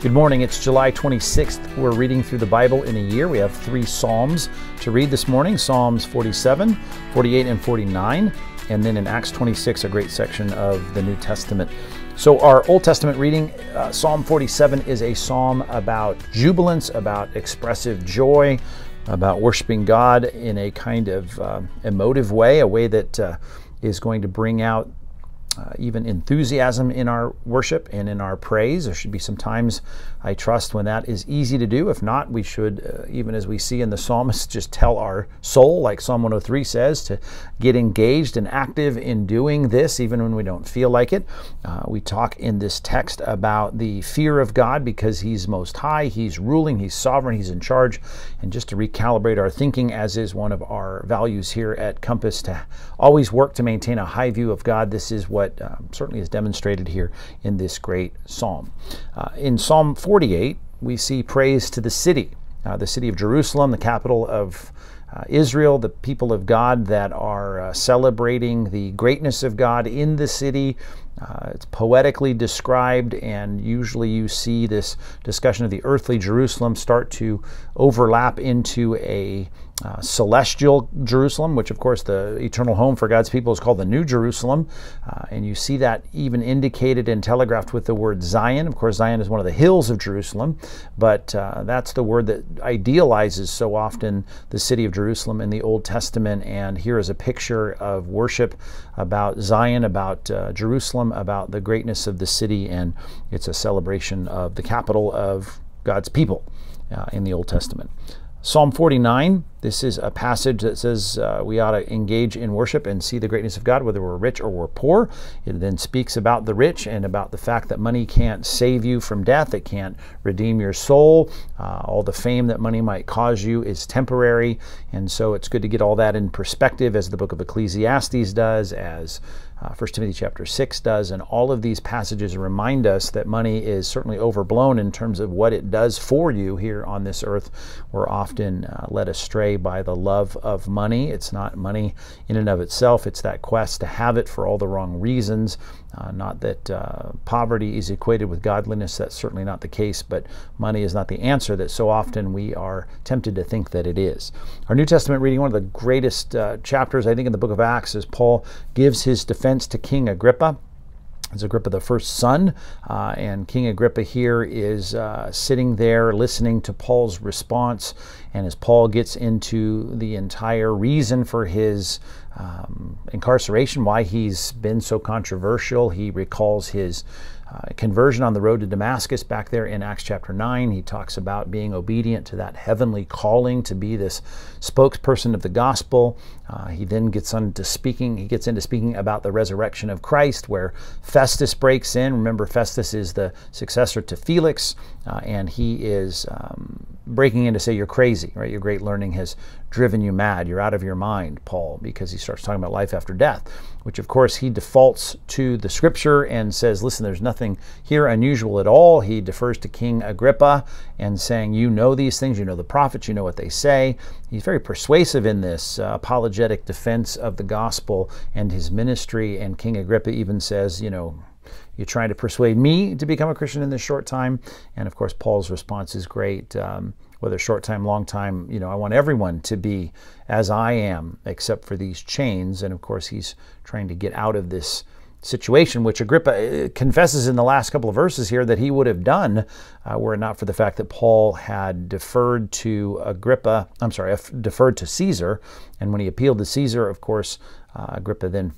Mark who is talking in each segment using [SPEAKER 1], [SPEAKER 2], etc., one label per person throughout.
[SPEAKER 1] Good morning. It's July 26th. We're reading through the Bible in a year. We have three Psalms to read this morning Psalms 47, 48, and 49. And then in Acts 26, a great section of the New Testament. So, our Old Testament reading, uh, Psalm 47, is a psalm about jubilance, about expressive joy, about worshiping God in a kind of uh, emotive way, a way that uh, is going to bring out uh, even enthusiasm in our worship and in our praise. There should be some times, I trust, when that is easy to do. If not, we should, uh, even as we see in the psalmist, just tell our soul, like Psalm 103 says, to get engaged and active in doing this, even when we don't feel like it. Uh, we talk in this text about the fear of God because He's most high, He's ruling, He's sovereign, He's in charge. And just to recalibrate our thinking, as is one of our values here at Compass, to always work to maintain a high view of God, this is what what um, certainly is demonstrated here in this great psalm. Uh, in Psalm 48, we see praise to the city, uh, the city of Jerusalem, the capital of uh, Israel, the people of God that are uh, celebrating the greatness of God in the city. Uh, it's poetically described, and usually you see this discussion of the earthly Jerusalem start to overlap into a uh, celestial Jerusalem, which of course the eternal home for God's people is called the New Jerusalem. Uh, and you see that even indicated and telegraphed with the word Zion. Of course, Zion is one of the hills of Jerusalem, but uh, that's the word that idealizes so often the city of Jerusalem in the Old Testament. And here is a picture of worship about Zion, about uh, Jerusalem, about the greatness of the city, and it's a celebration of the capital of God's people uh, in the Old Testament. Psalm 49, this is a passage that says uh, we ought to engage in worship and see the greatness of God, whether we're rich or we're poor. It then speaks about the rich and about the fact that money can't save you from death, it can't redeem your soul. Uh, all the fame that money might cause you is temporary. And so it's good to get all that in perspective, as the book of Ecclesiastes does, as uh, 1 Timothy chapter 6 does, and all of these passages remind us that money is certainly overblown in terms of what it does for you here on this earth. We're often uh, led astray by the love of money. It's not money in and of itself, it's that quest to have it for all the wrong reasons. Uh, not that uh, poverty is equated with godliness, that's certainly not the case, but money is not the answer that so often we are tempted to think that it is. Our New Testament reading, one of the greatest uh, chapters, I think, in the book of Acts, is Paul gives his defense to King Agrippa. It's Agrippa the first son, uh, and King Agrippa here is uh, sitting there listening to Paul's response. And as Paul gets into the entire reason for his um, incarceration, why he's been so controversial, he recalls his uh, conversion on the road to Damascus back there in Acts chapter 9. He talks about being obedient to that heavenly calling to be this spokesperson of the gospel. Uh, he then gets into speaking, he gets into speaking about the resurrection of Christ, where Festus breaks in. Remember, Festus is the successor to Felix, uh, and he is um, breaking in to say you're crazy, right? Your great learning has driven you mad. You're out of your mind, Paul, because he starts talking about life after death, which of course he defaults to the scripture and says, listen, there's nothing here unusual at all. He defers to King Agrippa and saying, you know these things, you know the prophets, you know what they say. He's very persuasive in this uh, apologetic defense of the gospel and his ministry. And King Agrippa even says, you know, you're trying to persuade me to become a Christian in this short time. And of course, Paul's response is great. Um, whether short time, long time, you know, I want everyone to be as I am, except for these chains. And of course, he's trying to get out of this situation, which Agrippa uh, confesses in the last couple of verses here that he would have done uh, were it not for the fact that Paul had deferred to Agrippa, I'm sorry, deferred to Caesar. And when he appealed to Caesar, of course, uh, Agrippa then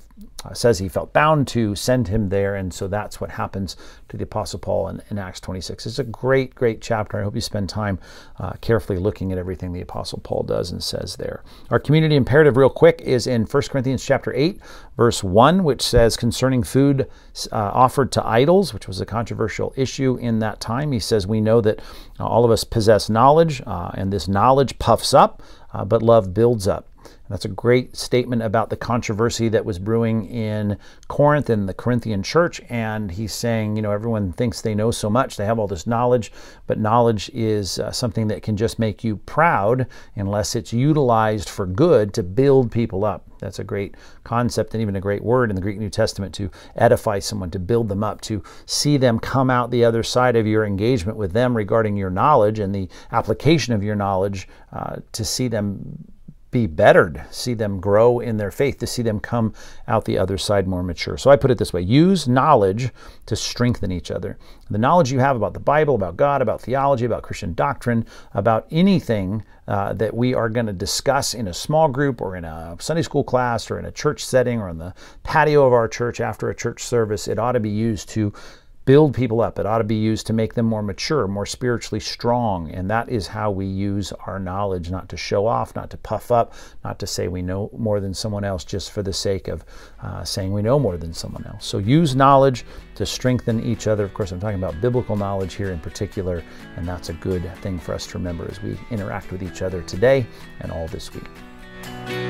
[SPEAKER 1] uh, says he felt bound to send him there, and so that's what happens to the Apostle Paul in, in Acts 26. It's a great, great chapter. I hope you spend time uh, carefully looking at everything the Apostle Paul does and says there. Our community imperative, real quick, is in 1 Corinthians chapter 8, verse 1, which says concerning food uh, offered to idols, which was a controversial issue in that time. He says, We know that all of us possess knowledge, uh, and this knowledge puffs up uh, but love builds up. That's a great statement about the controversy that was brewing in Corinth and the Corinthian church. And he's saying, you know, everyone thinks they know so much, they have all this knowledge, but knowledge is uh, something that can just make you proud unless it's utilized for good to build people up. That's a great concept and even a great word in the Greek New Testament to edify someone, to build them up, to see them come out the other side of your engagement with them regarding your knowledge and the application of your knowledge, uh, to see them be bettered, see them grow in their faith, to see them come out the other side more mature. So I put it this way use knowledge to strengthen each other. The knowledge you have about the Bible, about God, about theology, about Christian doctrine, about anything uh, that we are going to discuss in a small group or in a Sunday school class or in a church setting or on the patio of our church after a church service, it ought to be used to build people up. It ought to be used to make them more mature, more spiritually strong. And that is how we use our knowledge, not to show off, not to puff up, not to say we know more than someone else just for the sake of uh, saying we know more than someone else. So use knowledge to strengthen each other. Of course, I'm talking about biblical knowledge here in particular, and that's a good thing for us to remember as we interact with each other today and all this week.